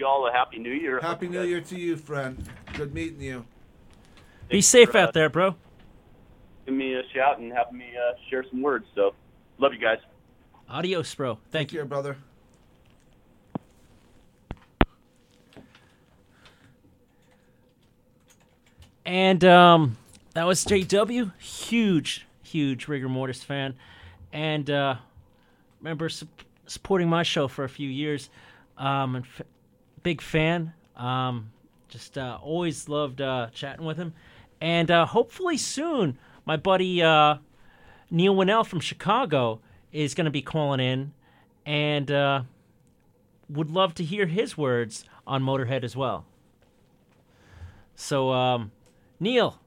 you all a happy New Year. Happy New Year to you, friend. Good meeting you. Be safe for, uh, out there, bro. Give me a shout and have me uh, share some words. So, love you guys. Adios, bro. Thank Take you. care, brother. And um, that was JW. Huge, huge rigor mortis fan. And uh, remember su- supporting my show for a few years. Um, and f- big fan. Um, just uh, always loved uh, chatting with him. And uh, hopefully soon, my buddy uh, Neil Winnell from Chicago is going to be calling in. And uh, would love to hear his words on Motorhead as well. So, um, Neil,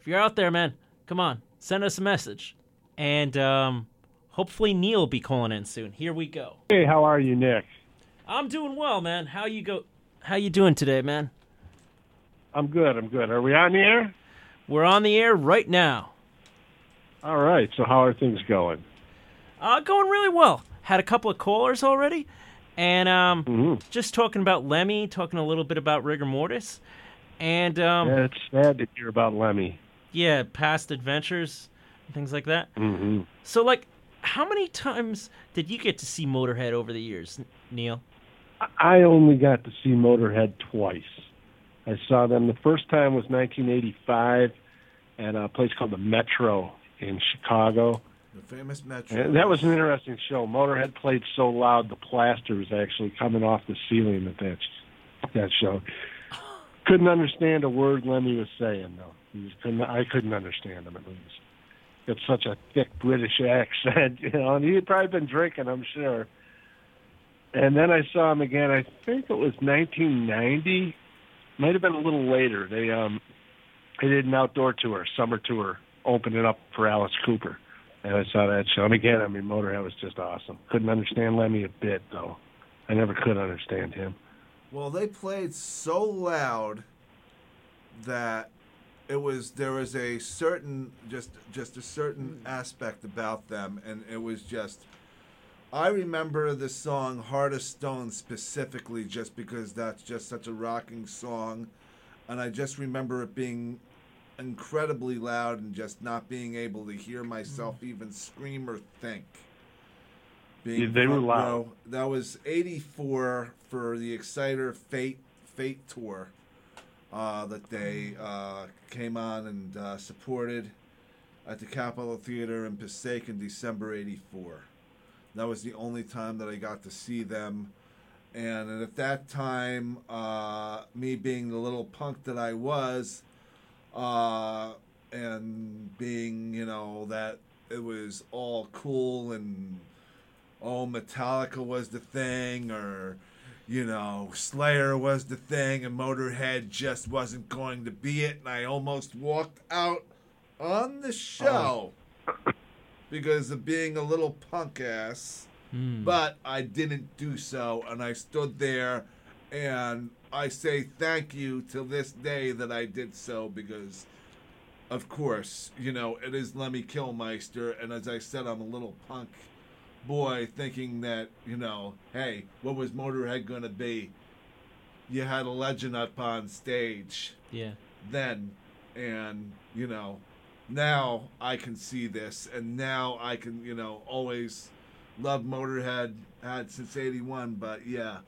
if you're out there, man, come on, send us a message, and um, hopefully Neil will be calling in soon. Here we go. Hey, how are you, Nick? I'm doing well, man. How you go? How you doing today, man? I'm good. I'm good. Are we on the air? We're on the air right now. All right. So how are things going? Uh, going really well. Had a couple of callers already, and um, hmm just talking about Lemmy, talking a little bit about rigor mortis, and um, Yeah, it's sad to hear about Lemmy. yeah, past adventures, and things like that. hmm So, like, how many times did you get to see Motorhead over the years, Neil? I only got to see Motorhead twice. I saw them the first time was 1985 at a place called the Metro in Chicago. The famous Metro. And that was an interesting show. Motorhead played so loud the plaster was actually coming off the ceiling at that that show. Couldn't understand a word Lemmy was saying though. Couldn't, I couldn't understand him at least. Got such a thick British accent, you know, and he had probably been drinking, I'm sure. And then I saw him again. I think it was 1990. Might have been a little later. They um they did an outdoor tour, summer tour, opening up for Alice Cooper. And I saw that show. And again, I mean, Motorhead was just awesome. Couldn't understand Lemmy a bit, though. I never could understand him. Well, they played so loud that it was there was a certain just just a certain aspect about them, and it was just. I remember the song "Heart of Stone" specifically, just because that's just such a rocking song, and I just remember it being incredibly loud and just not being able to hear myself even scream or think. Being Yeah, they were loud. row. That was '84 for the Exciter Fate Fate tour uh, that they uh, came on and uh, supported at the Capitol Theater in Passaic in December '84. That was the only time that I got to see them. And at that time, uh, me being the little punk that I was, uh, and being, you know, that it was all cool and, oh, Metallica was the thing, or, you know, Slayer was the thing, and Motorhead just wasn't going to be it. And I almost walked out on the show because of being a little punk ass. Hmm. But I didn't do so, and I stood there, and I say thank you to this day that I did so because, of course, you know, it is Lemmy Kilmister, and as I said, I'm a little punk boy thinking that, you know, hey, what was Motorhead going to be? You had a legend up on stage Yeah. then and you know now i can see this and now i can you know always love motorhead had since 81 but yeah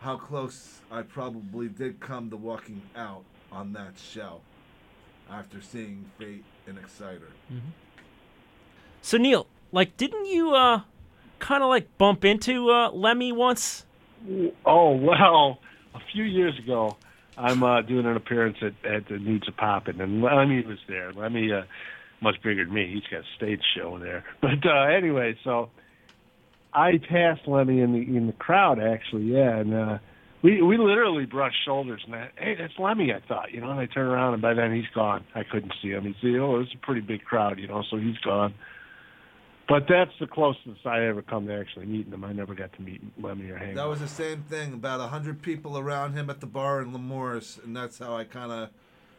how close i probably did come to walking out on that show after seeing fate and exciter. So Neil, like, didn't you uh, kind of like bump into uh, Lemmy once? Oh well, a few years ago, I'm uh, doing an appearance at, at the Needs of Poppin', and Lemmy was there. Lemmy, uh, much bigger than me. He's got a stage show there. But uh, anyway, so I passed Lemmy in the in the crowd actually, yeah, and uh, we we literally brushed shoulders. And I, hey, that's Lemmy, I thought, you know. And I turned around, and by then he's gone. I couldn't see him. He's you know, it was a pretty big crowd, you know, so he's gone. But that's the closest I ever come to actually meeting him. I never got to meet Lemmy or hang. that was the same thing about a 100 people around him at the bar in Lemore's and that's how i kind of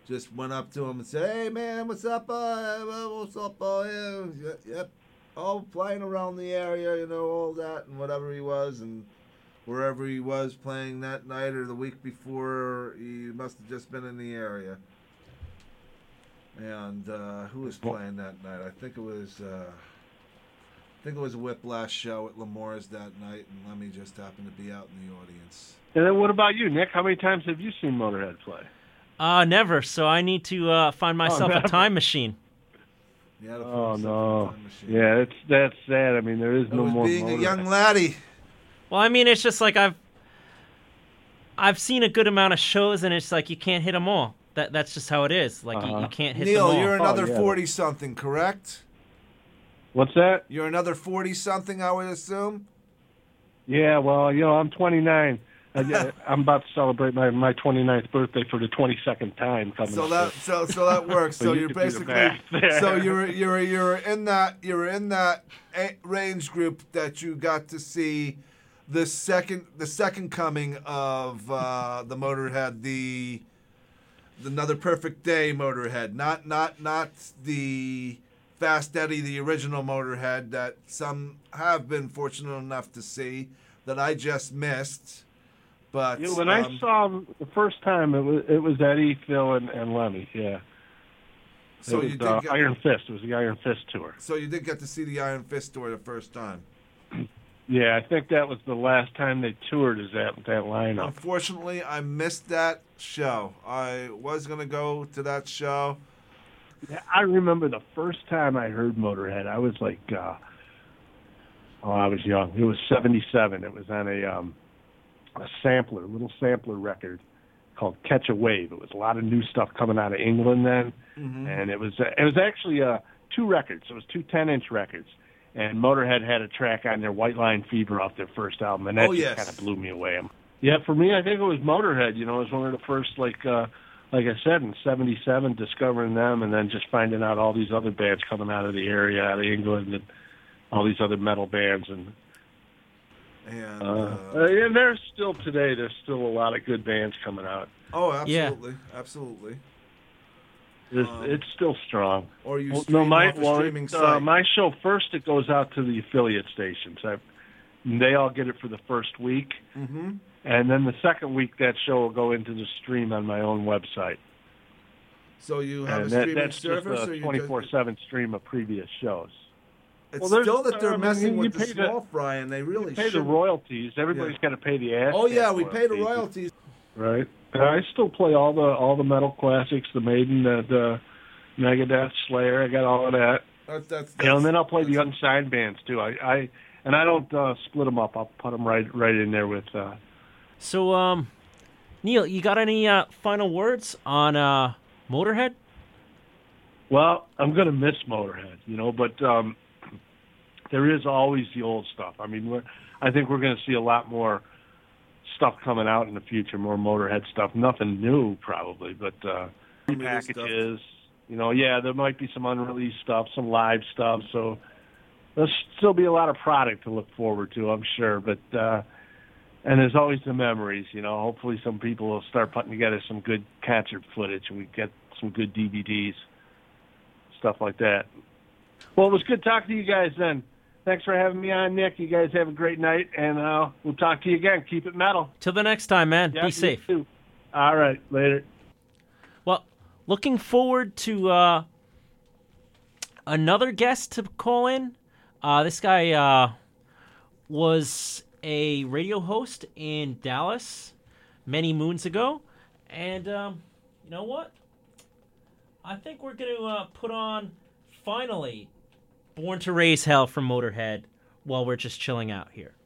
just went up to him and said hey man what's up uh, what's up uh, yeah, yep, all playing around the area, you know, all that and whatever he was, and wherever he was playing that night or the week before. He must have just been in the area. And uh, who was playing that night? I think it was. Uh, think it was a Whiplash show at Lemoore's that night, and Lemmy just happened to be out in the audience. And then what about you, Nick? How many times have you seen Motorhead play? Uh, never. So I need to uh, find myself a time machine. Yeah, to Oh no. a time. Yeah, that's that's sad. I mean, there is That no was more. being a young laddie. Well, I mean, it's just like I've I've seen a good amount of shows, and it's like you can't hit them all. That that's just how it is. Like you, you Uh-huh. can't hit Neil, them all. you're another yeah. forty something, correct? What's that? You're another forty something, I would assume. Yeah, well, you know, I'm 29. I, I'm about to celebrate my my 29th birthday for the 22nd time coming So up. that so so that works. So So you you're could do the basically so you're you're you're in that you're in that range group that you got to see the second the second coming of uh, the Motorhead the the another perfect day Motorhead not not not the Fast Eddie the original Motorhead that some have been fortunate enough to see that I just missed. But Yeah, when I um, saw him the first time, it was it was Eddie, Phil, and, and Lemmy. Yeah, so it was you did uh, get, Iron Fist. It was the Iron Fist tour. So you did get to see the Iron Fist tour the first time. Yeah, I think that was the last time they toured. Is that that lineup? Unfortunately, I missed that show. I was gonna go to that show. Yeah, I remember the first time I heard Motorhead. I was like, uh, oh, I was young. It was '77. It was on a um, a sampler, a little sampler record called Catch a Wave. It was a lot of new stuff coming out of England then, and it was it was actually uh, two records. It was two 10-inch records, and Motorhead had a track on their White Line Fever off their first album, and that Oh, just yes. kind of blew me away. Yeah, for me, I think it was Motorhead. You know, it was one of the first like. uh like I said, in '77, discovering them, and then just finding out all these other bands coming out of the area, out of England, and all these other metal bands, and And uh, uh, uh, and there's still today. There's still a lot of good bands coming out. oh, Yeah. absolutely, absolutely. It's, Um, it's still strong. Or you Well, stream no, my off well, streaming site. uh, my show first it goes out to the affiliate stations. I, they all get it for the first week, hmm and then the second week that show will go into the stream on my own website. So you have And a that, that's just service, or a 24/7 stream of previous shows. It's Well, still that they're I mean, messing you with the pay the- small fry, and they really pay the royalties. Everybody's Yeah. got to pay the ass. Oh yeah, we pay the royalties. Right. And I still play all the all the metal classics, the Maiden, the, the Megadeth, Slayer. I got all of that. That's that's. You know, and then I'll play the unsigned bands too. I, I and I don't uh, split them up. I'll put them right right in there with. Uh, So, um, Neil, you got any uh, final words on uh, Motorhead? well, I'm gonna miss Motorhead, you know, but um, there is always the old stuff. I mean, we're, I think we're gonna see a lot more stuff coming out in the future, more Motorhead stuff. Nothing new, probably, but. uh packages. You know, yeah, there might be some unreleased stuff, some live stuff. So there'll still be a lot of product to look forward to, I'm sure. But uh, and there's always the memories. You know, hopefully some people will start putting together some good concert footage, and we get some good DVDs, stuff like that. Well, it was good talking to you guys. Then, thanks for having me on, Nick. You guys have a great night, and uh, we'll talk to you again. Keep it metal. Till the next time, man. Yeah, Be safe. too. All right, later. Well, looking forward to uh, another guest to call in. Uh, this guy uh, was a radio host in Dallas many moons ago, and um, you know what? I think we're going to uh, put on finally "Born to Raise Hell" from Motorhead while we're just chilling out here.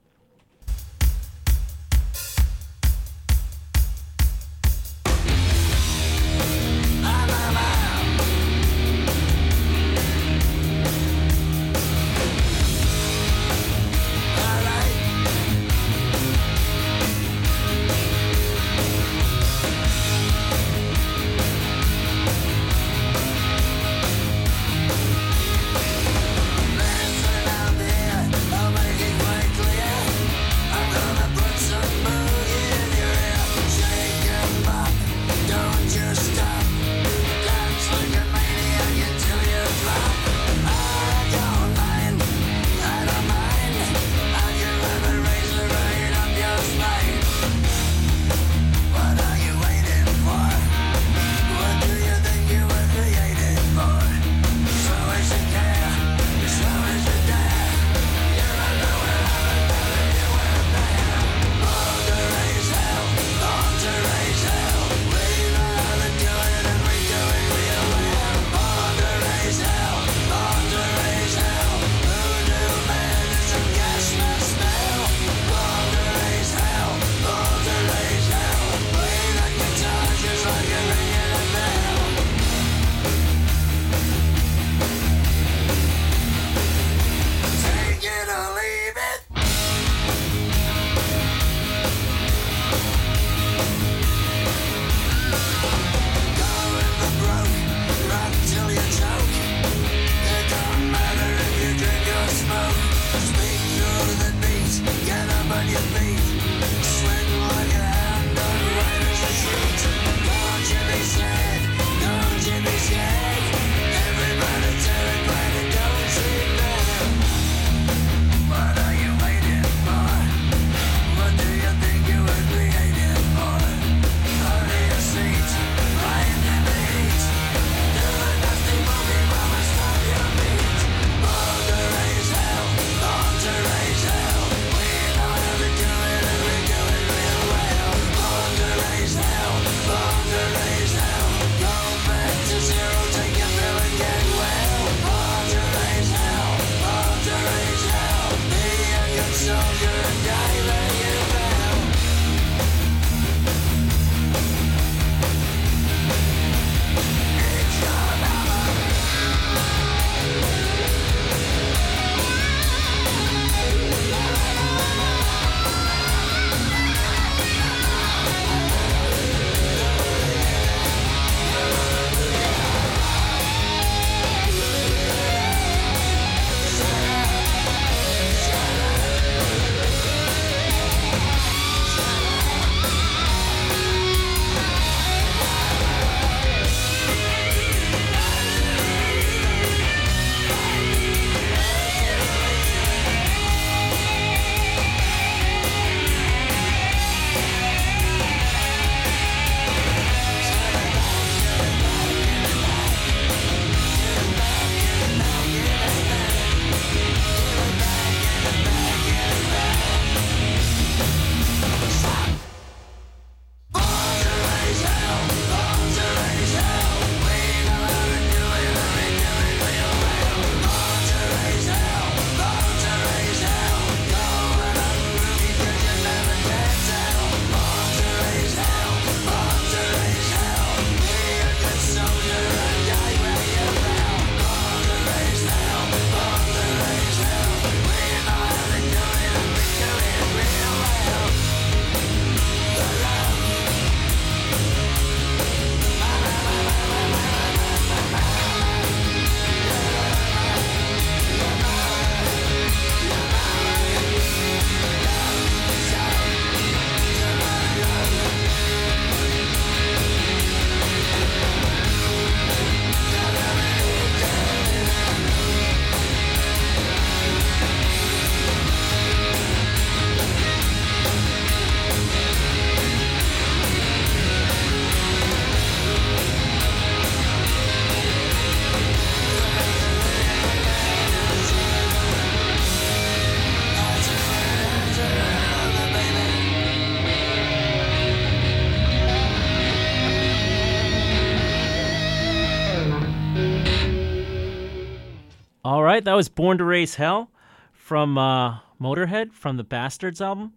Right, that was Born to Raise Hell from uh, Motorhead from the Bastards album.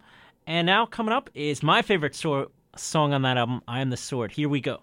And now coming up is my favorite so- song on that album, I Am the Sword. Here we go.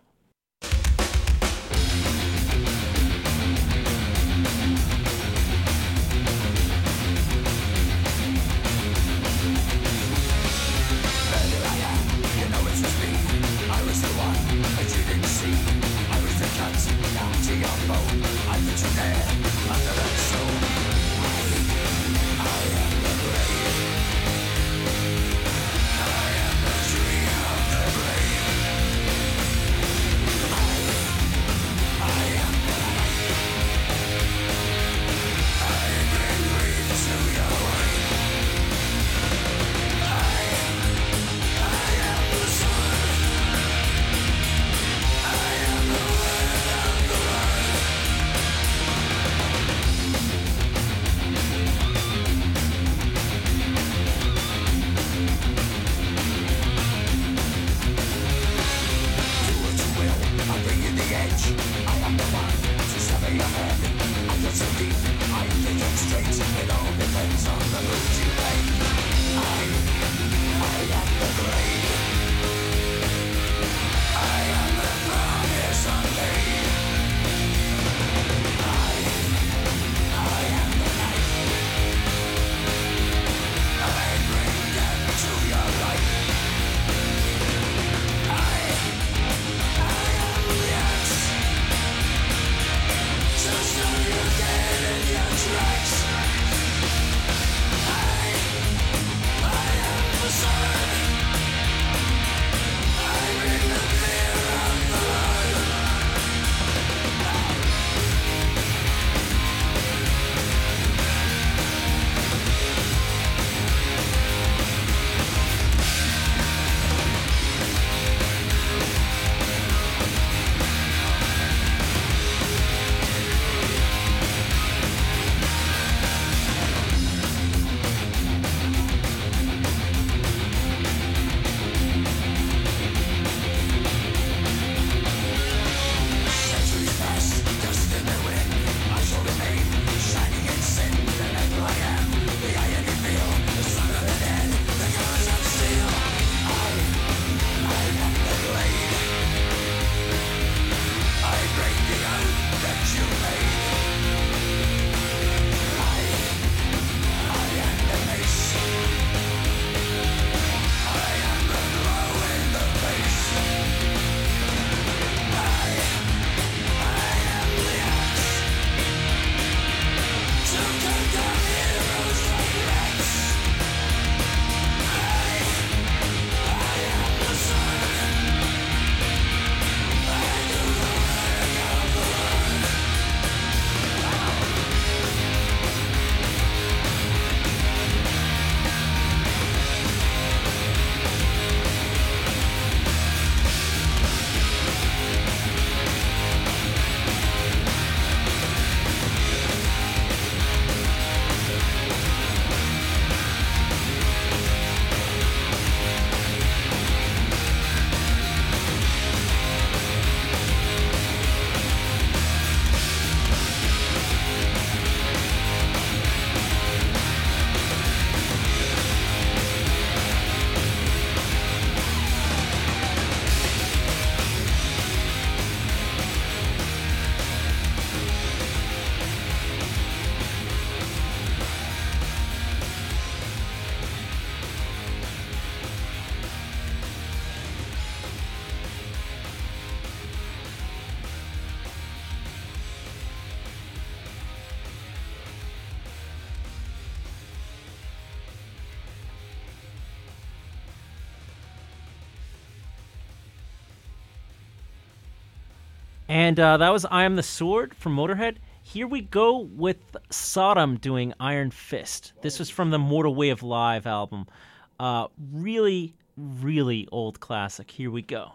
And uh, that was I Am the Sword from Motorhead. Here we go with Sodom doing Iron Fist. This was from the Mortal Way of Live album. Uh, really, really old classic. Here we go.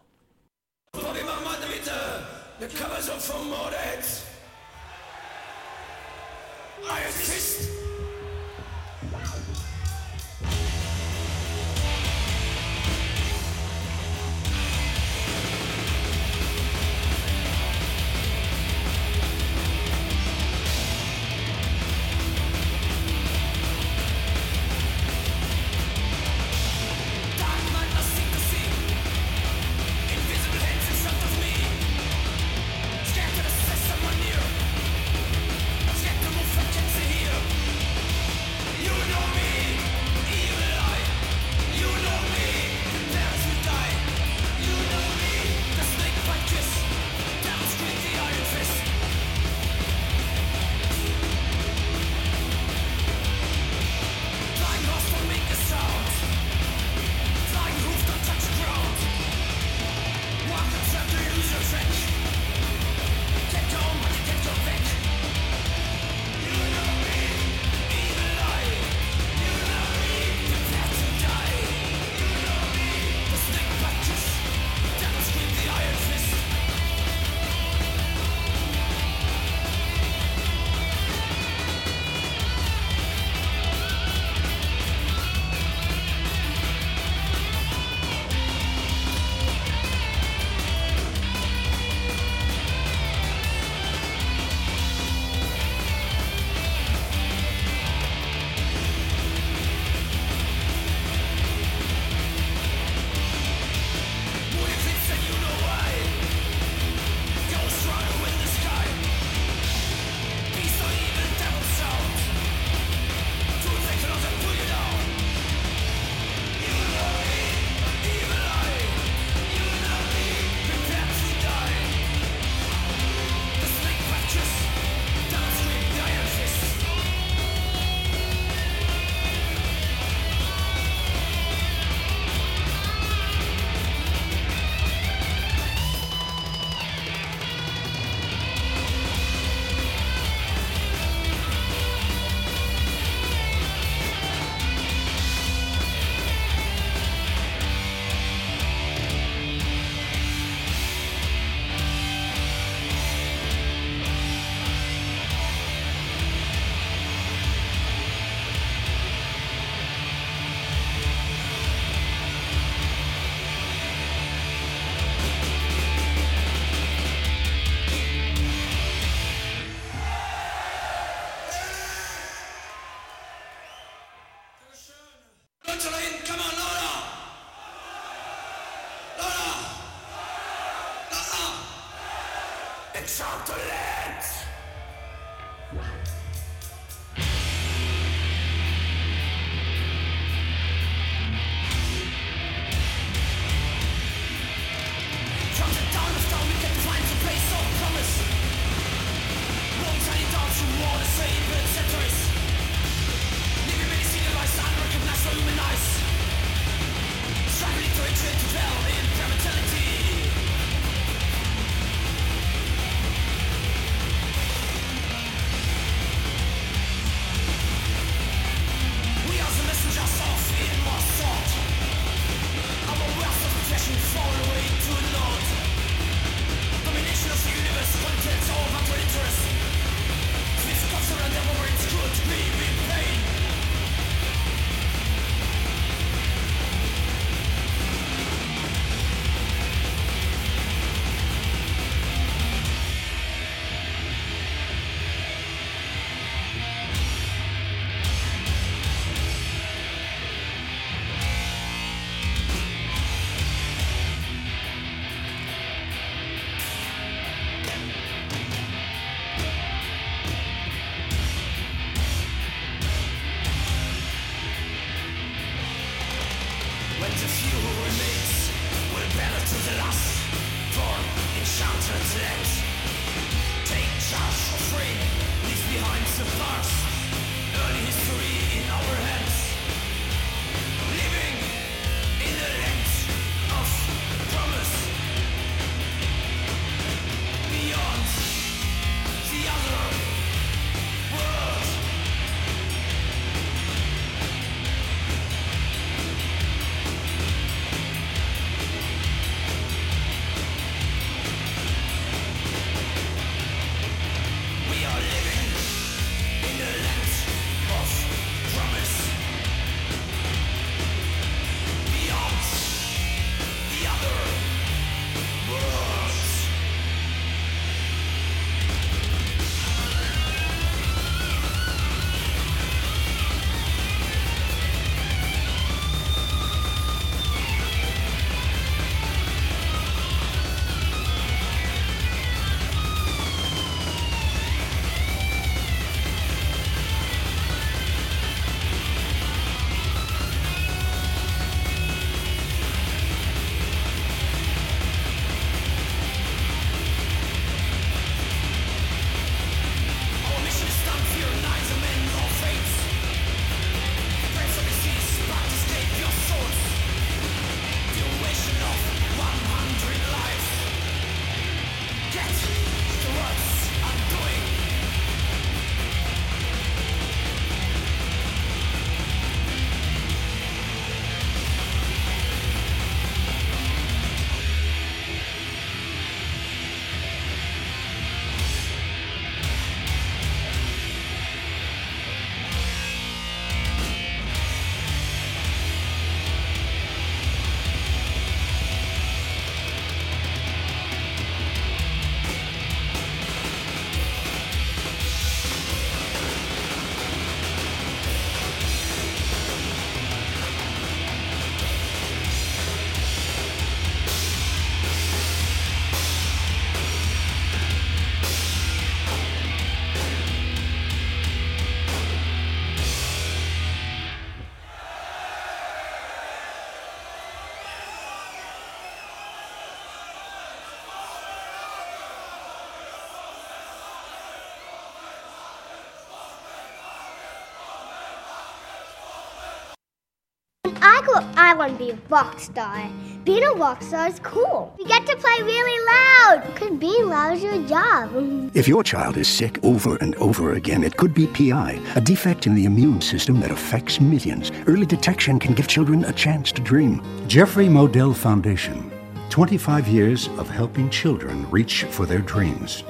I want to be a rock star. Being a rock star is cool. You get to play really loud. Because be loud is your job. If your child is sick over and over again, it could be PI, a defect in the immune system that affects millions. Early detection can give children a chance to dream. Jeffrey Modell Foundation. 25 years of helping children reach for their dreams.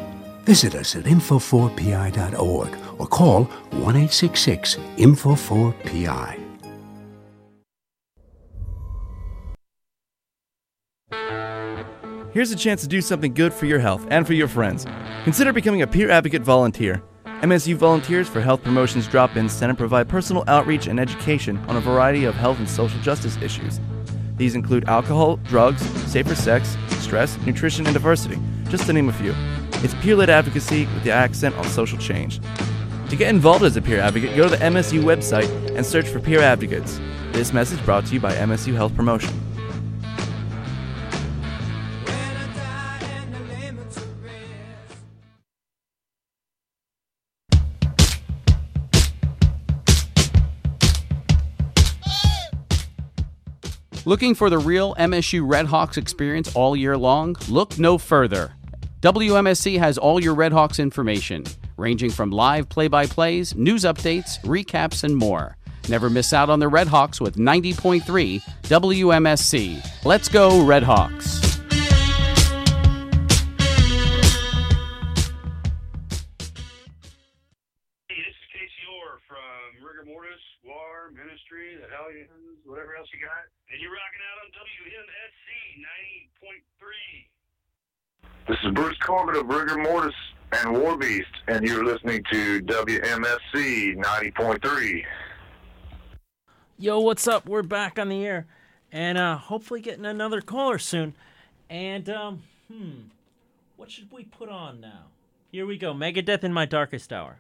Visit us at info4pi.org or call 1 866 info4pi. Here's a chance to do something good for your health and for your friends. Consider becoming a peer advocate volunteer. MSU Volunteers for Health Promotions drop ins center provide personal outreach and education on a variety of health and social justice issues. These include alcohol, drugs, safer sex, stress, nutrition, and diversity, just to name a few. It's peer-led advocacy with the accent on social change. To get involved as a peer advocate, go to the MSU website and search for peer advocates. This message brought to you by MSU Health Promotion. Looking for the real MSU Redhawks experience all year long? Look no further. WMSC has all your Redhawks information, ranging from live play by plays, news updates, recaps, and more. Never miss out on the Redhawks with 90.3 WMSC. Let's go, Redhawks! This is Bruce Corbitt of Rigor Mortis and War Beast, and you're listening to WMSC 90.3. Yo, what's up? We're back on the air, and uh, hopefully getting another caller soon. And um, hmm, what should we put on now? Here we go. Megadeth in my darkest hour.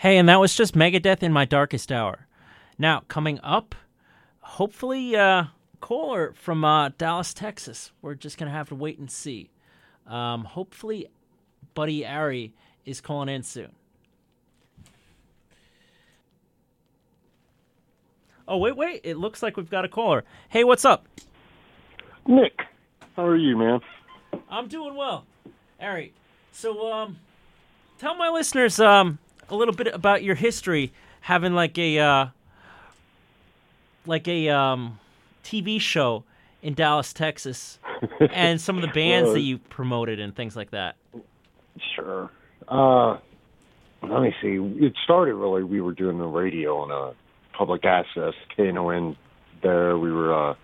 Hey, and that was just Megadeth in my darkest hour. Now, coming up, hopefully, uh, caller from uh, Dallas, Texas. We're just going to have to wait and see. Um, hopefully, Buddy Ari is calling in soon. Oh, wait, wait. It looks like we've got a caller. Hey, what's up? Nick, how are you, man? I'm doing well. Ari, so um, tell my listeners um, a little bit about your history having like a uh, like a um, TV show in Dallas, Texas, and some of the bands Well, that you promoted and things like that. Sure. Uh, let me see. It started really. We were doing the radio on a public access KNON. There, we were uh,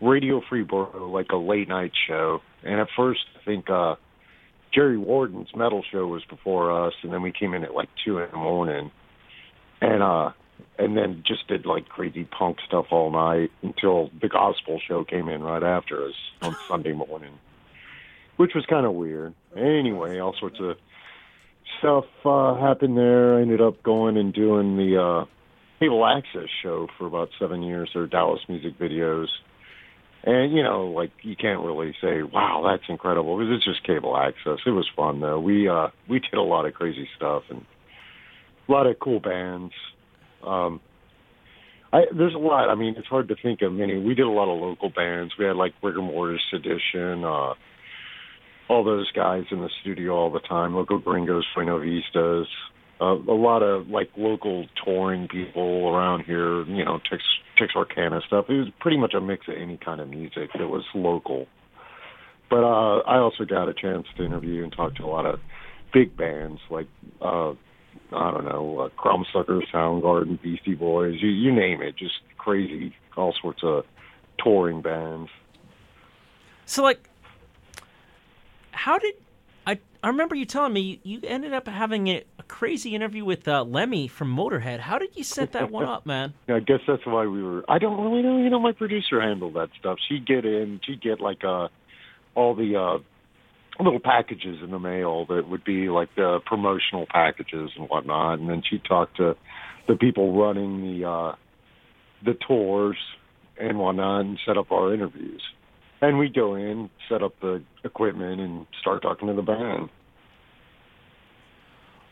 Radio Free Borough, like a late night show. And at first, I think uh, Jerry Warden's metal show was before us, and then we came in at like two in the morning, and uh, and then just did like crazy punk stuff all night until the gospel show came in right after us on Sunday morning, which was kind of weird. Anyway, all sorts of stuff uh, happened there. I ended up going and doing the uh, cable access show for about seven years. Or Dallas music videos. And you know, like you can't really say, "Wow, that's incredible," because it's just cable access. It was fun though. We uh we did a lot of crazy stuff and a lot of cool bands. Um, I there's a lot. I mean, it's hard to think of many. We did a lot of local bands. We had like Rigor Mortis Edition, uh, all those guys in the studio all the time. Loco Gringos, Buena Vistas. Uh, a lot of like local touring people around here, you know, Tex Texarkana stuff. It was pretty much a mix of any kind of music that was local. But uh, I also got a chance to interview and talk to a lot of big bands like uh, I don't know, uh, Crumbsucker, Soundgarden, Beastie Boys, you you name it, just crazy, all sorts of touring bands. So, like, how did I? I remember you telling me you ended up having a crazy interview with uh, Lemmy from Motorhead. How did you set that one up, man? I guess that's why we were. I don't really know. You know, my producer handled that stuff. She'd get in. She'd get like uh, all the uh, little packages in the mail that would be like the promotional packages and whatnot, and then she'd talk to the people running the uh, the tours and whatnot, and set up our interviews. And we'd go in, set up the equipment, and start talking to the band.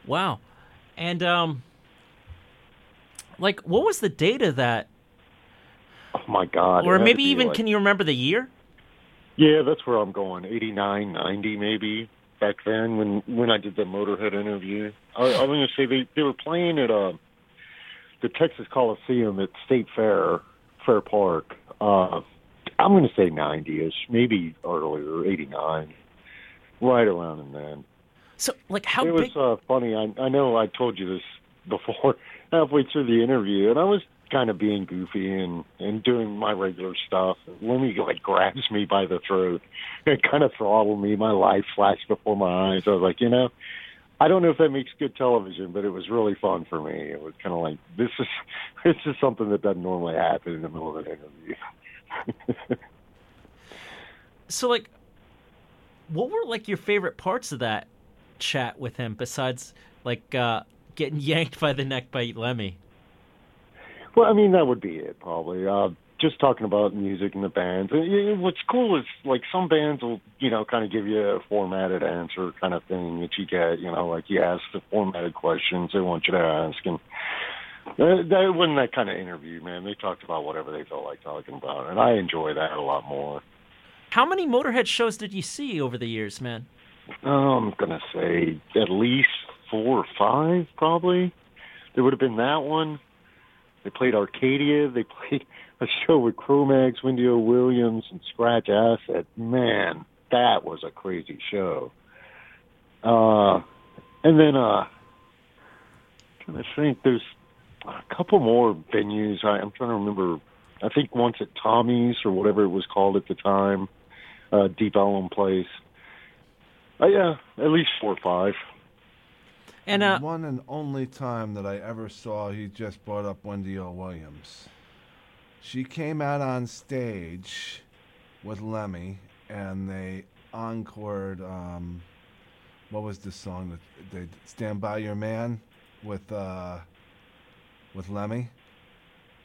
Wow. And um, like, what was the date of that? Oh my God! Or it had to maybe even like- can you remember the year? Yeah, that's where I'm going. Eighty nine, ninety, maybe back then when when I did the Motorhead interview. I, I'm going to say they they were playing at uh, the Texas Coliseum at State Fair, Fair Park. Uh, I'm going to say 90ish, maybe earlier, 89, right around in then. So, like, how it big? was uh, funny. I I know I told you this before, halfway through the interview, and I was kind of being goofy and and doing my regular stuff. Lemmy like grabs me by the throat and kind of throttled me. My life flashed before my eyes. I was like, you know, I don't know if that makes good television, but it was really fun for me. It was kind of like this is this is something that doesn't normally happen in the middle of an interview. So, like, what were like your favorite parts of that chat with him besides like uh, getting yanked by the neck by Lemmy? Well, I mean, that would be it probably. Uh, just talking about music and the bands. And, what's cool is like some bands will, you know, kind of give you a formatted answer kind of thing that you get. You know, like you ask the formatted questions they want you to ask, and uh, that wasn't that kind of interview, man. They talked about whatever they felt like talking about, and I enjoy that a lot more. How many Motorhead shows did you see over the years, man? I'm gonna say at least four or five, probably. There would have been that one. They played Arcadia. They played a show with Cro-Mags, Wendy O. Williams, and Scratch Acid. Man, that was a crazy show. Uh, and then uh, to think, there's a couple more venues. I, I'm trying to remember. I think once at Tommy's or whatever it was called at the time, uh, Deep Ellum Place. Uh, yeah, at least four or five. And uh, one and only time that I ever saw, he just brought up Wendy O. Williams. She came out on stage with Lemmy, and they encored. Um, what was the song that they "Stand by Your Man"? with uh, with Lemmy.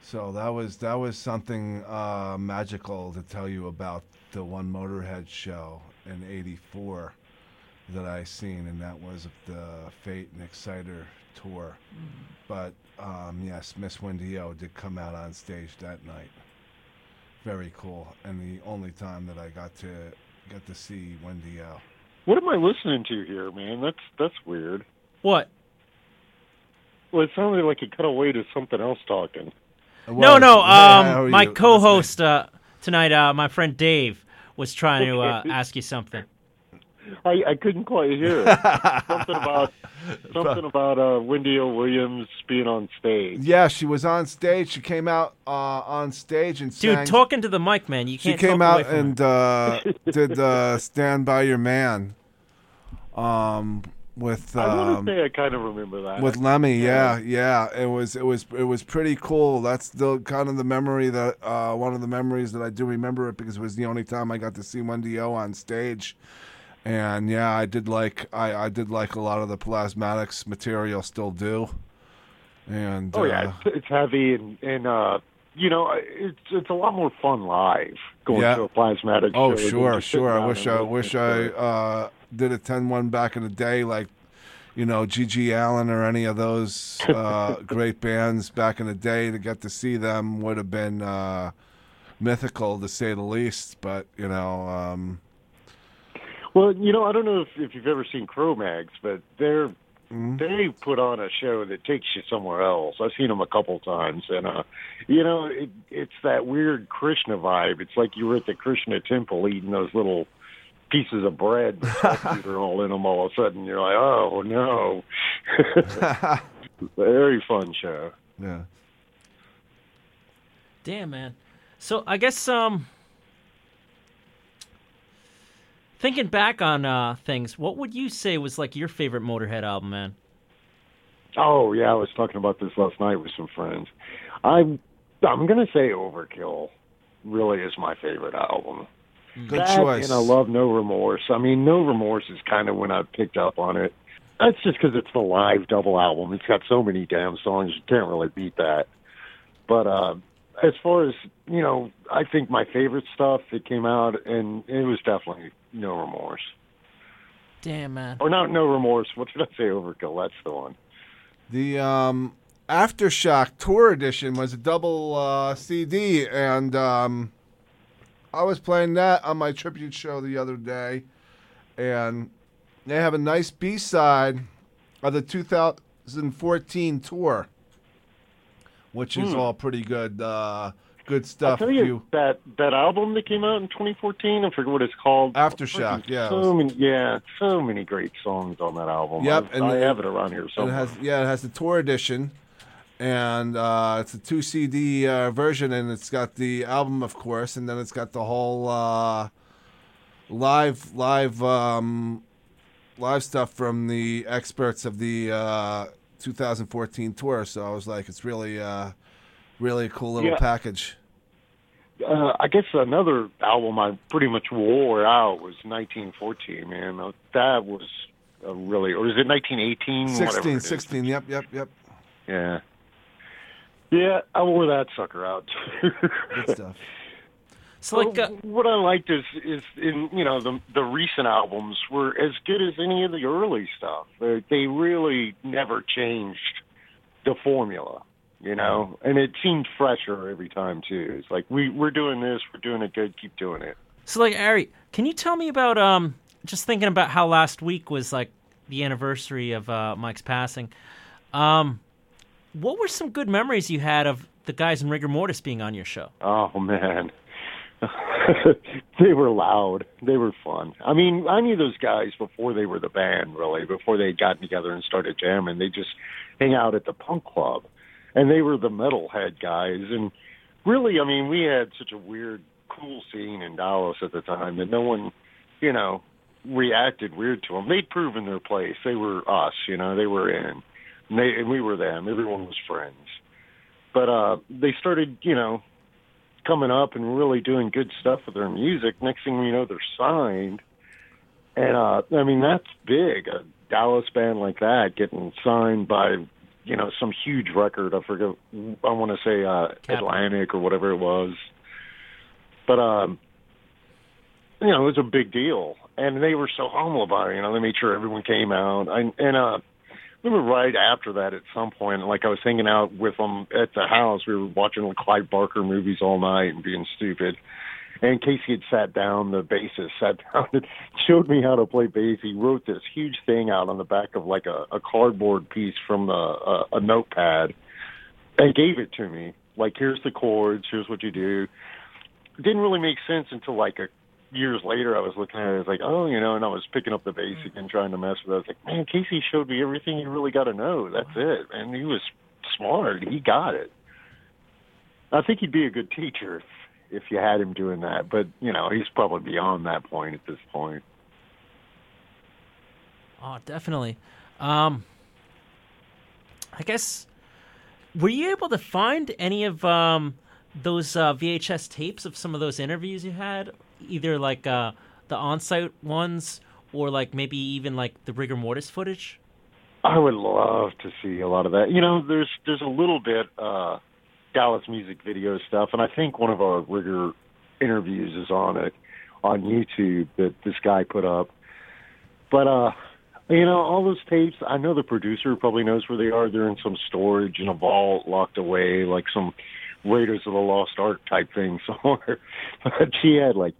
So that was that was something uh, magical to tell you about the one Motorhead show in '84 that I seen, and that was the Fate and Exciter tour. But um, yes, Miss Wendy O did come out on stage that night. Very cool, and the only time that I got to get to see Wendy O. What am I listening to here, man? That's that's weird. What? Well, it sounded like it cut away to something else talking. No, no. Yeah, Um, how my you? co-host uh, tonight, uh, my friend Dave, was trying to uh, ask you something. I, I couldn't quite hear it. something about something about uh, Wendy O. Williams being on stage. Yeah, she was on stage. She came out uh, on stage and said, Dude, talking to the mic, man. You she can't. came talk away out from and uh, did uh, "Stand by Your Man" um, with I want um, to say I kind of remember that. with Lemmy. Yeah, yeah. It was it was it was pretty cool. That's the kind of the memory that uh, one of the memories that I do remember it because it was the only time I got to see Wendy O on stage. And yeah, I did like I, I did like a lot of the plasmatics material. Still do. And Oh uh, yeah, it's, it's heavy and and uh, you know it's it's a lot more fun live going Yeah. to a plasmatic. Oh sure, sure. I wish I wish I uh, did a 10-1 back in the day, like you know G.G. Allen or any of those uh, great bands back in the day. To get to see them would have been uh, mythical, to say the least. But you know, um, Well, you know, I don't know if, if you've ever seen Cro-Mags, but they're Mm-hmm. they put on a show that takes you somewhere else. I've seen them a couple times, and uh, you know, it, it's that weird Krishna vibe. It's like you were at the Krishna temple eating those little pieces of bread with salt are all in them. All of a sudden, you're like, oh no! Very fun show. yeah. Damn, man. So I guess um, thinking back on uh things, what would you say was like your favorite Motorhead album, man? Oh yeah, I was talking about this last night with some friends. I'm I'm gonna say Overkill really is my favorite album. Good that, choice. And I love No Remorse. I mean, No Remorse is kind of when I picked up on it. That's just because it's the live double album. It's got so many damn songs, you can't really beat that. But uh, as far as you know, I think my favorite stuff that came out, and it was definitely No Remorse, Damn, man. or not No Remorse. What did I say? Overkill. That's the one. The um, Aftershock Tour Edition was a double uh, CD, and um, I was playing that on my tribute show the other day, and they have a nice B side of the 2014 tour, which is Hmm. all pretty good. Uh, good stuff. tell you, You- that that album that came out in 2014. I forget what it's called. Aftershock, yeah. So many, yeah, so many great songs on that album. Yep, I, and I have it around here And it somewhere. has yeah, it has the tour edition, and uh, it's a two CD uh, version, and it's got the album, of course, and then it's got the whole uh, live live um, live stuff from the experts of the uh, 2014 tour. So I was like, it's really uh, really a cool little Yeah. package. Uh, I guess another album I pretty much wore out was 1914. Man, Uh, that was a really, or is it 1918? 16, it is. 16, Yep, yep, yep. Yeah, yeah, I wore that sucker out. Good stuff. So like, uh, what I liked is is in you know the the recent albums were as good as any of the early stuff. They, they really never changed the formula, you know, and it seemed fresher every time too. It's like we we're doing this, we're doing it good, keep doing it. so like, Ari, can you tell me about um, just thinking about how last week was like the anniversary of uh, Mike's passing. Um, what were some good memories you had of the guys in Rigor Mortis being on your show? Oh man. they were loud. They were fun. I mean, I knew those guys before they were the band, really, before they got together and started jamming. They just hang out at the punk club. And they were the metalhead guys. And really, I mean, we had such a weird, cool scene in Dallas at the time that no one, you know, reacted weird to them. They'd proven their place. They were us, you know, they were in. And, they, and we were them. Everyone was friends. But uh they started, you know, coming up and really doing good stuff with their music. Next thing you know, they're signed. And uh I mean that's big. A Dallas band like that getting signed by you know, some huge record. I forget. I want to say uh, Atlantic or whatever it was. But um, you know, it was a big deal, and they were so humble about it. You know, they made sure everyone came out. I, and uh, I remember right after that, at some point, like I was hanging out with them at the house. We were watching like Clive Barker movies all night and being stupid. And Casey had sat down, the bassist sat down and showed me how to play bass. He wrote this huge thing out on the back of like a, a cardboard piece from the, uh, a notepad and gave it to me. Like, here's the chords, here's what you do. Didn't really make sense until like a years later I was looking at it, I was like, oh, you know, and I was picking up the bass again, trying to mess with it. I was like, man, Casey showed me everything you really got to know. That's it. And he was smart. He got it. I think he'd be a good teacher if, if you had him doing that. But, you know, he's probably beyond that point at this point. Oh, definitely. Um, I guess were you able to find any of um, those uh, VHS tapes of some of those interviews you had, either like uh, the on-site ones or like maybe even like the rigor mortis footage? I would love to see a lot of that. You know, there's there's a little bit uh Dallas music video stuff, and I think one of our rigor interviews is on it on YouTube that this guy put up. But uh you know, all those tapes, I know the producer probably knows where they are. They're in some storage in a vault locked away, like some Raiders of the Lost Ark type thing somewhere. but she had like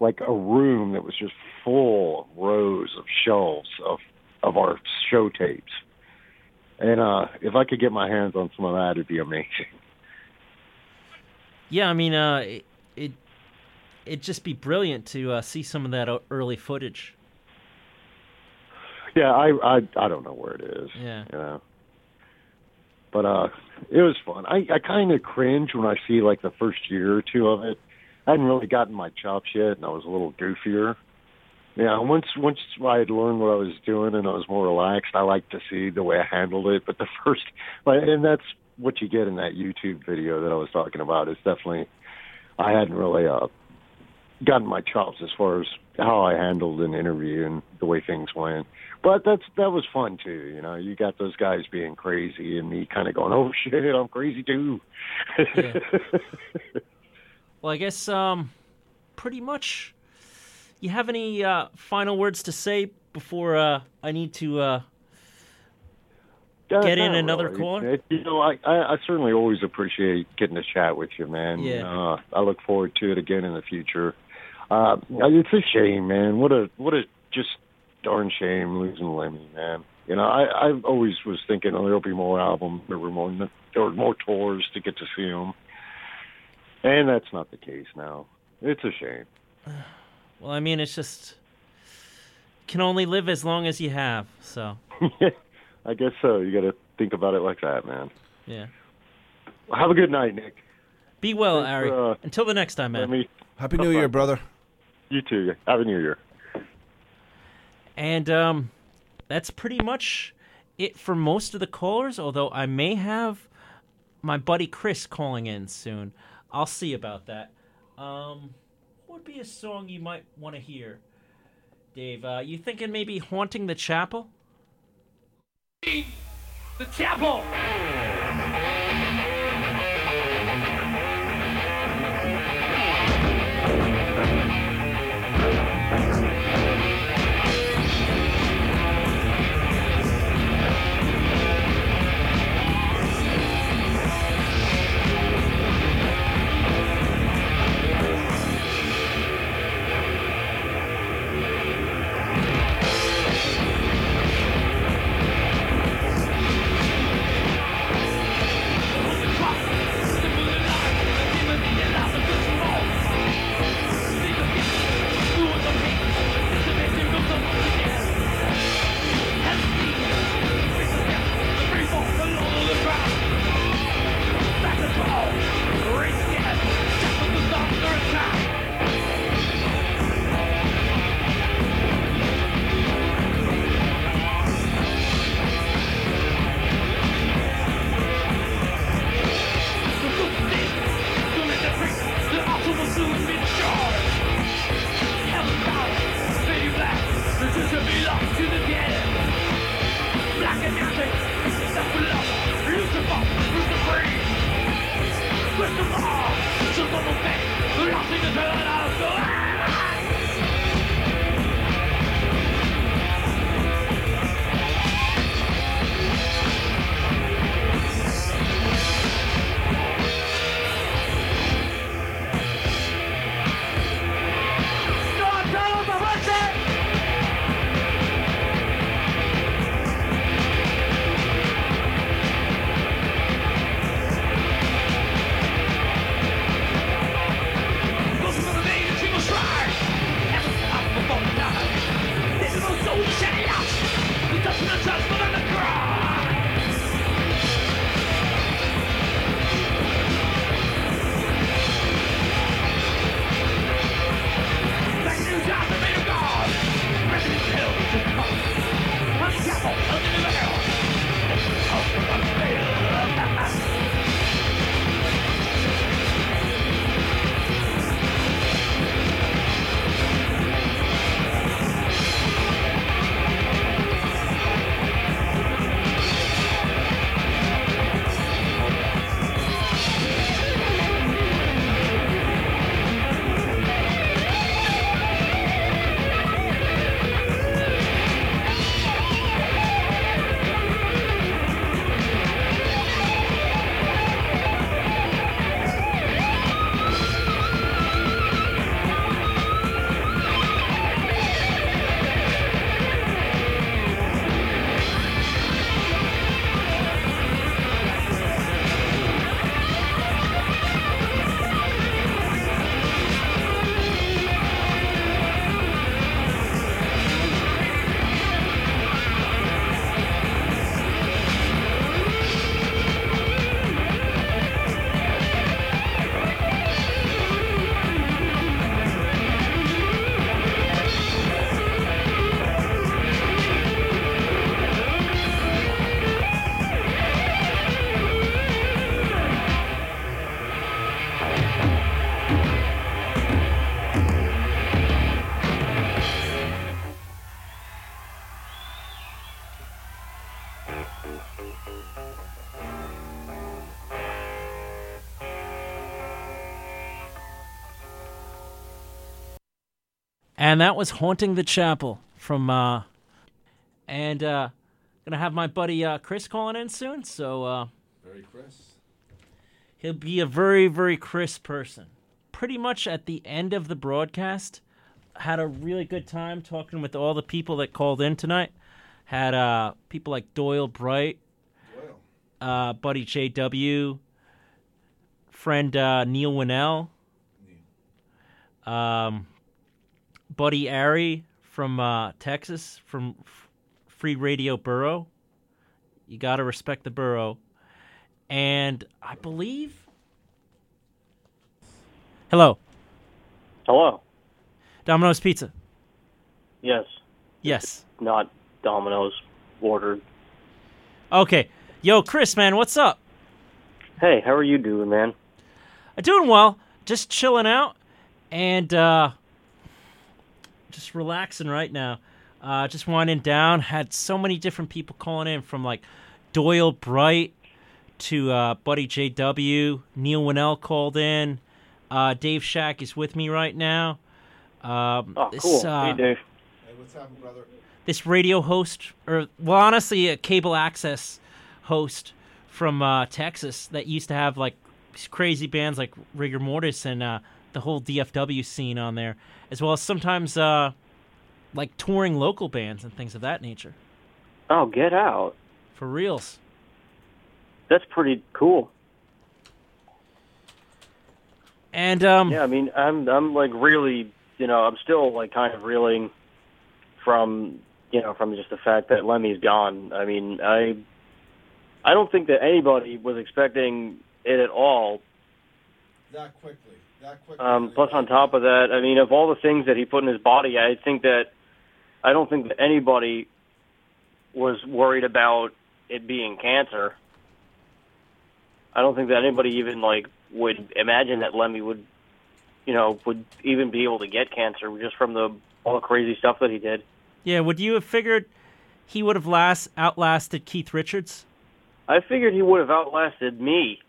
like a room that was just full of rows of shelves of of our show tapes. And uh if I could get my hands on some of that it'd be amazing. Yeah, I mean, uh, it, it it'd just be brilliant to uh, see some of that early footage. Yeah, I I I don't know where it is. Yeah. You know. But uh it was fun. I I kind of cringe when I see like the first year or two of it. I hadn't really gotten my chops yet, and I was a little goofier. Yeah, once once I had learned what I was doing and I was more relaxed, I liked to see the way I handled it. But the first, and that's what you get in that YouTube video that I was talking about. Is definitely I hadn't really uh gotten my chops as far as how I handled an interview and the way things went. But that's that was fun too. You know, you got those guys being crazy and me kind of going, "Oh shit, I'm crazy too." Well, I guess um, pretty much. You have any uh, final words to say before uh, I need to uh, Yeah, get in not another really. caller? You know, I, I I certainly always appreciate getting to chat with you, man. Yeah. Uh, I look forward to it again in the future. Uh, it's a shame, man. What a what a just darn shame losing Lemmy, man. You know, I I always was thinking, oh, there'll be more albums, there were more there were more tours to get to see him, and that's not the case now. It's a shame. Well, I mean, it's just can only live as long as you have. So I guess so. You got to think about it like that, man. yeah. Have a good night, Nick. Be well, Thanks Ari. uh, Until the next time, man. Me Happy New Year, brother. You too. Happy New Year. And um, that's pretty much it for most of the callers. Although I may have my buddy Chris calling in soon. I'll see about that. Um, what would be a song you might want to hear, Dave? Uh, you thinking maybe "Haunting the Chapel"? The chapel! And that was Haunting the Chapel from uh and uh gonna have my buddy uh Chris calling in soon, so uh Very Chris. he'll be a very, very crisp person. Pretty much at the end of the broadcast, had a really good time talking with all the people that called in tonight. Had uh people like Doyle Bright, uh Buddy JW, friend uh Neil Winnell, um Buddy Ari from uh, Texas, from F- Free Radio Borough. You got to respect the borough. And I believe. Hello, Hello. Domino's Pizza. Yes. Yes. Not Domino's ordered. Okay. Yo, Chris, man, what's up? Hey, how are you doing, man? I'm doing well. Just chilling out and uh, just relaxing right now. Uh, just winding down. Had so many different people calling in from like Doyle Bright to uh, Buddy JW. Neil Winnell called in. Uh, Dave Shack is with me right now. Um, Oh, this, cool. uh, hey, Dave. Hey, what's happening, brother? this radio host, or well, honestly, a cable access host from uh, Texas that used to have like these crazy bands like Rigor Mortis and uh, the whole DFW scene on there, as well as sometimes uh, like touring local bands and things of that nature. Oh, get out. For reals. That's pretty cool. And um, yeah, I mean, I'm I'm like really, you know, I'm still like kind of reeling from, you know, from just the fact that Lemmy's gone. I mean, I I don't think that anybody was expecting it at all. That quickly. That quickly. Um, plus, on top of that, I mean, of all the things that he put in his body, I think that I don't think that anybody was worried about it being cancer. I don't think that anybody even like would imagine that Lemmy would, you know, would even be able to get cancer just from the all the crazy stuff that he did. yeah, would you have figured he would have last outlasted Keith Richards? I figured he would have outlasted me.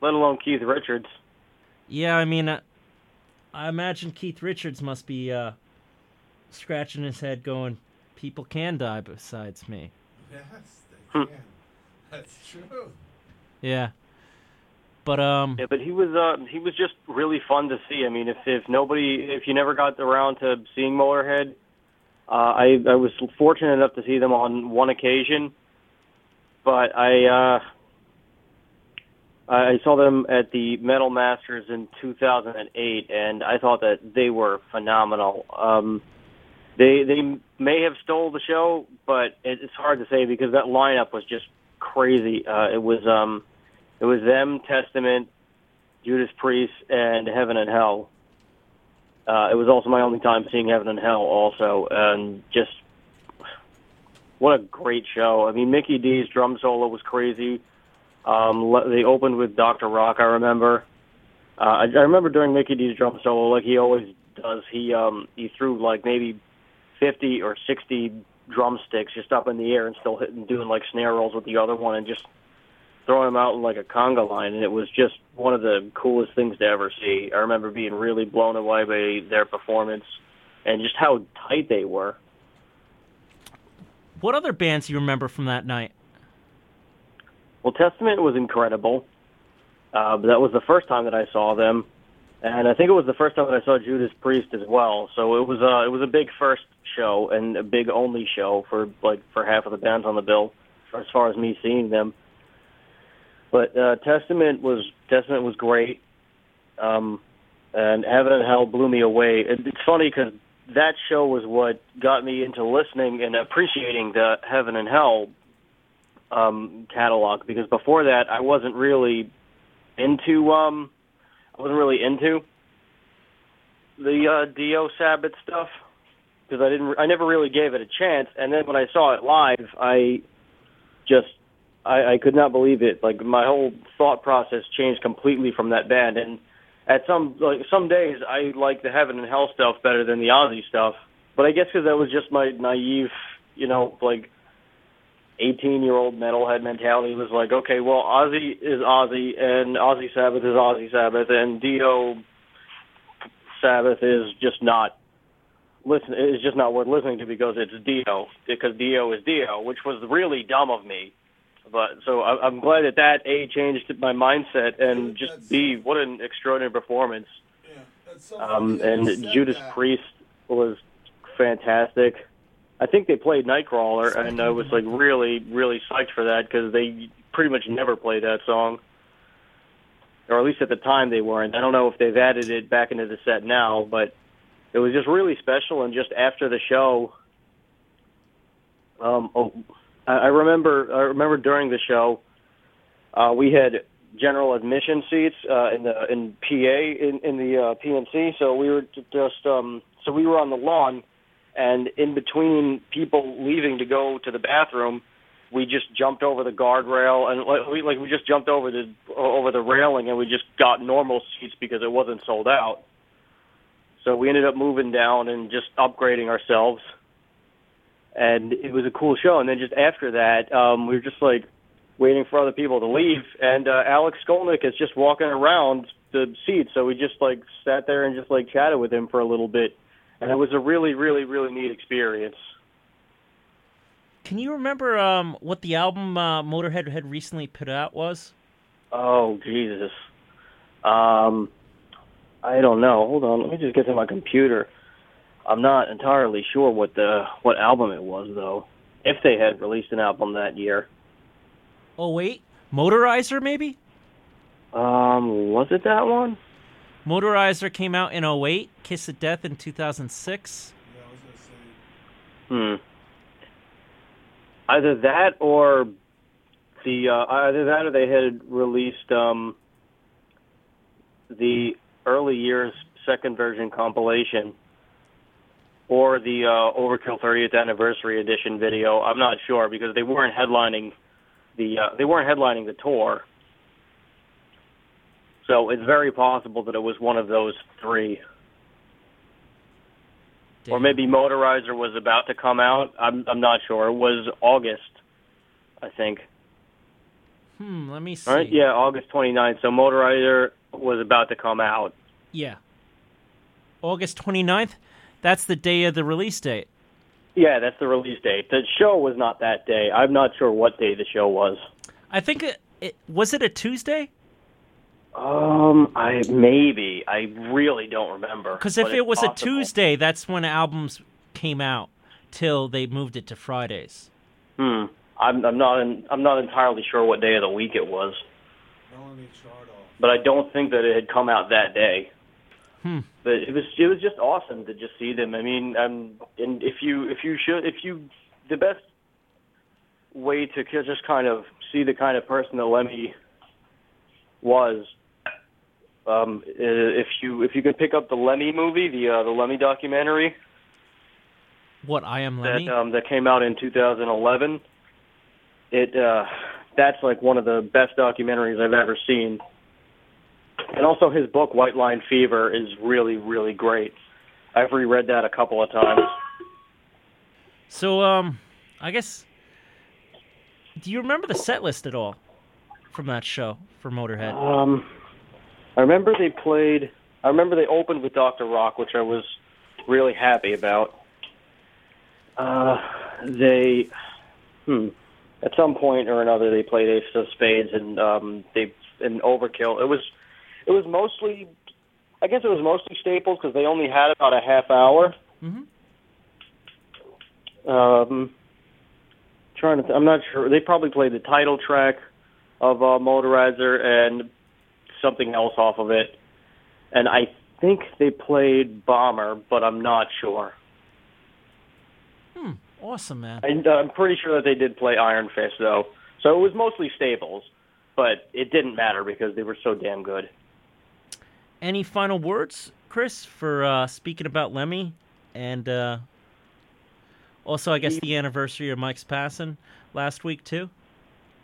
let alone Keith Richards. Yeah, I mean, uh, I imagine Keith Richards must be uh, scratching his head, going, "People can die besides me." Yes, Hmm. they can. That's true. Yeah, but um, Yeah, but he was uh he was just really fun to see. I mean, if if nobody if you never got around to seeing Motorhead, uh, I I was fortunate enough to see them on one occasion, but I uh I saw them at the Metal Masters in 2008, and I thought that they were phenomenal. Um, they they may have stole the show, but it, it's hard to say because that lineup was just crazy. Uh, it was um, it was them, Testament, Judas Priest, and Heaven and Hell. Uh, it was also my only time seeing Heaven and Hell, also, and just what a great show. I mean, Mikkey Dee's drum solo was crazy. Um, they opened with Dr. Rock, I remember. Uh, I, I remember during Mikkey Dee's drum solo, like he always does, he um, he threw like maybe 50 or 60 drumsticks just up in the air and still hitting, doing like snare rolls with the other one and just throwing them out in like a conga line. And it was just one of the coolest things to ever see. I remember being really blown away by their performance and just how tight they were. what other bands do you remember from that night? Well, Testament was incredible. Uh, that was the first time that I saw them, and I think it was the first time that I saw Judas Priest as well. So it was uh, it was a big first show and a big only show for like for half of the bands on the bill, as far as me seeing them. But uh, Testament was Testament was great, um, and Heaven and Hell blew me away. It, it's funny because that show was what got me into listening and appreciating the Heaven and Hell um, catalog because before that I wasn't really into um I wasn't really into the uh Dio Sabbath stuff because I didn't I never really gave it a chance. And then when I saw it live I just I, I could not believe it. Like my whole thought process changed completely from that band. And at some like some days I like the heaven and hell stuff better than the Ozzy stuff. But I guess because that was just my naive you know like 18 year old metalhead mentality was like, okay, well, Ozzy is Ozzy, and Ozzy Sabbath is Ozzy Sabbath, and Dio Sabbath is just not listen is just not worth listening to because it's Dio because Dio is Dio, which was really dumb of me. But so I, I'm glad that that a changed my mindset and just b what an extraordinary performance. Yeah, Um, and Judas Priest was fantastic. I think they played Nightcrawler, and I was like really, really psyched for that because they pretty much never played that song, or at least at the time they weren't. I don't know if they've added it back into the set now, but it was just really special. And just after the show, um, oh, I I remember, I remember during the show, uh, we had general admission seats uh, in the in PA in, in the uh, PNC, so we were just um, so we were on the lawn and in between people leaving to go to the bathroom, we just jumped over the guardrail and like we like we just jumped over the over the railing and we just got normal seats because it wasn't sold out. So we ended up moving down and just upgrading ourselves. And it was a cool show. And then just after that, um, we were just like waiting for other people to leave. And uh, Alex Skolnick is just walking around the seats. So we just like sat there and just like chatted with him for a little bit and it was a really, really, really neat experience. Can you remember um, what the album uh, Motorhead had recently put out was? Oh Jesus, um, I don't know. Hold on, let me just get to my computer. I'm not entirely sure what the what album it was though. If they had released an album that year, Oh wait, Motorizer maybe? um, was it that one? Motorizer came out in 08, Kiss of Death in 2006. Hmm. Either that or the uh, either that or they had released um, the early years second version compilation or the uh, Overkill 30th anniversary edition video. I'm not sure because they weren't headlining the uh, they weren't headlining the tour. So it's very possible that it was one of those three. Or maybe Motorizer was about to come out. I'm I'm not sure. It was August, I think. Hmm, let me see. All right, yeah, August 29th. So Motorizer was about to come out. Yeah. August 29th? That's the day of the release date. Yeah, that's the release date. The show was not that day. I'm not sure what day the show was. I think it, it was it a Tuesday? Um, I maybe. I really don't remember. Because if it was possible. a Tuesday, that's when albums came out. Till they moved it to Fridays. Hmm. I'm I'm not in, I'm not entirely sure what day of the week it was. But I don't think that it had come out that day. Hmm. But it was it was just awesome to just see them. I mean, um, and if you if you should if you the best way to just kind of see the kind of person that Lemmy was. Um, if you if you could pick up the Lemmy movie, the uh, the Lemmy documentary What I am Lemmy? that um, that came out in 2011. It uh, that's like one of the best documentaries I've ever seen. And also his book White Line Fever is really really great. I've reread that a couple of times. So, um, I guess. Do you remember the set list at all from that show for Motorhead? Um, I remember they played. I remember they opened with Doctor Rock, which I was really happy about. Uh, they, hmm, at some point or another, they played Ace of Spades and um, they and Overkill. It was, it was mostly, I guess it was mostly Staples because they only had about a half hour. Mhm. Um, trying to, th- I'm not sure. They probably played the title track of uh, Motorizer and something else off of it, and I think they played Bomber, but I'm not sure. Hmm. Awesome, man. I, I'm pretty sure that they did play Iron Fist though, so it was mostly Stables, but it didn't matter because they were so damn good. Any final words, Chris, for uh, speaking about Lemmy and uh, also, I guess the anniversary of Mike's passing last week too.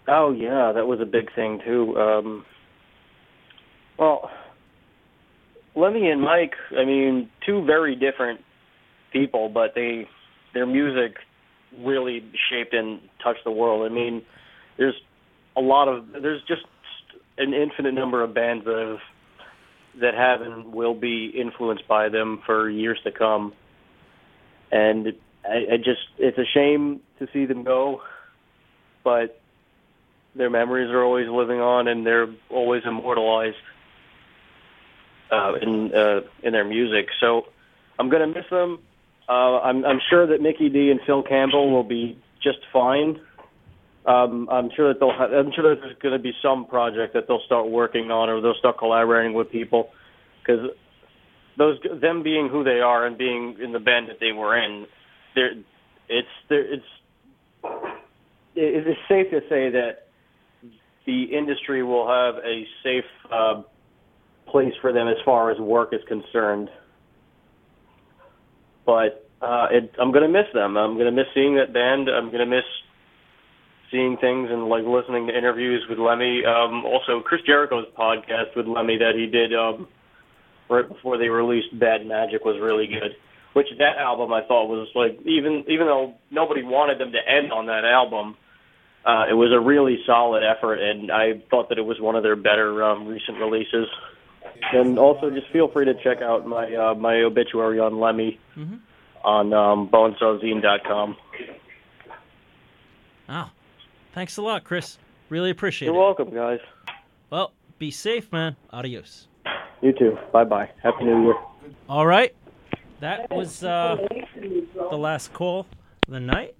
Oh yeah, that was a big thing too. Um, well, Lemmy and Mike, I mean, two very different people, but they their music really shaped and touched the world. I mean, there's a lot of there's just an infinite number of bands that have that have and will be influenced by them for years to come. And I, I just it's a shame to see them go, but their memories are always living on and they're always immortalized uh, in uh, in their music. So I'm gonna miss them. Uh, I'm I'm sure that Mikkey Dee and Phil Campbell will be just fine. Um, I'm sure that they'll. Have, I'm sure that there's going to be some project that they'll start working on, or they'll start collaborating with people, because those them being who they are and being in the band that they were in, they're it's they're, it's it- it's safe to say that the industry will have a safe uh, place for them as far as work is concerned. But uh, it, I'm going to miss them. I'm going to miss seeing that band. I'm going to miss seeing things and like listening to interviews with Lemmy. Um, also, Chris Jericho's podcast with Lemmy that he did um, right before they released Bad Magic was really good. Which that album I thought was like even even though nobody wanted them to end on that album, uh, it was a really solid effort, and I thought that it was one of their better um, recent releases. And also, just feel free to check out my uh, my obituary on Lemmy Mhm. on um, bonesawzine.com. Oh, thanks a lot, Chris. Really appreciate it. You're welcome, guys. Well, be safe, man. Adios. You too. Bye bye. Happy New Year. All right. That was uh, the last call of the night.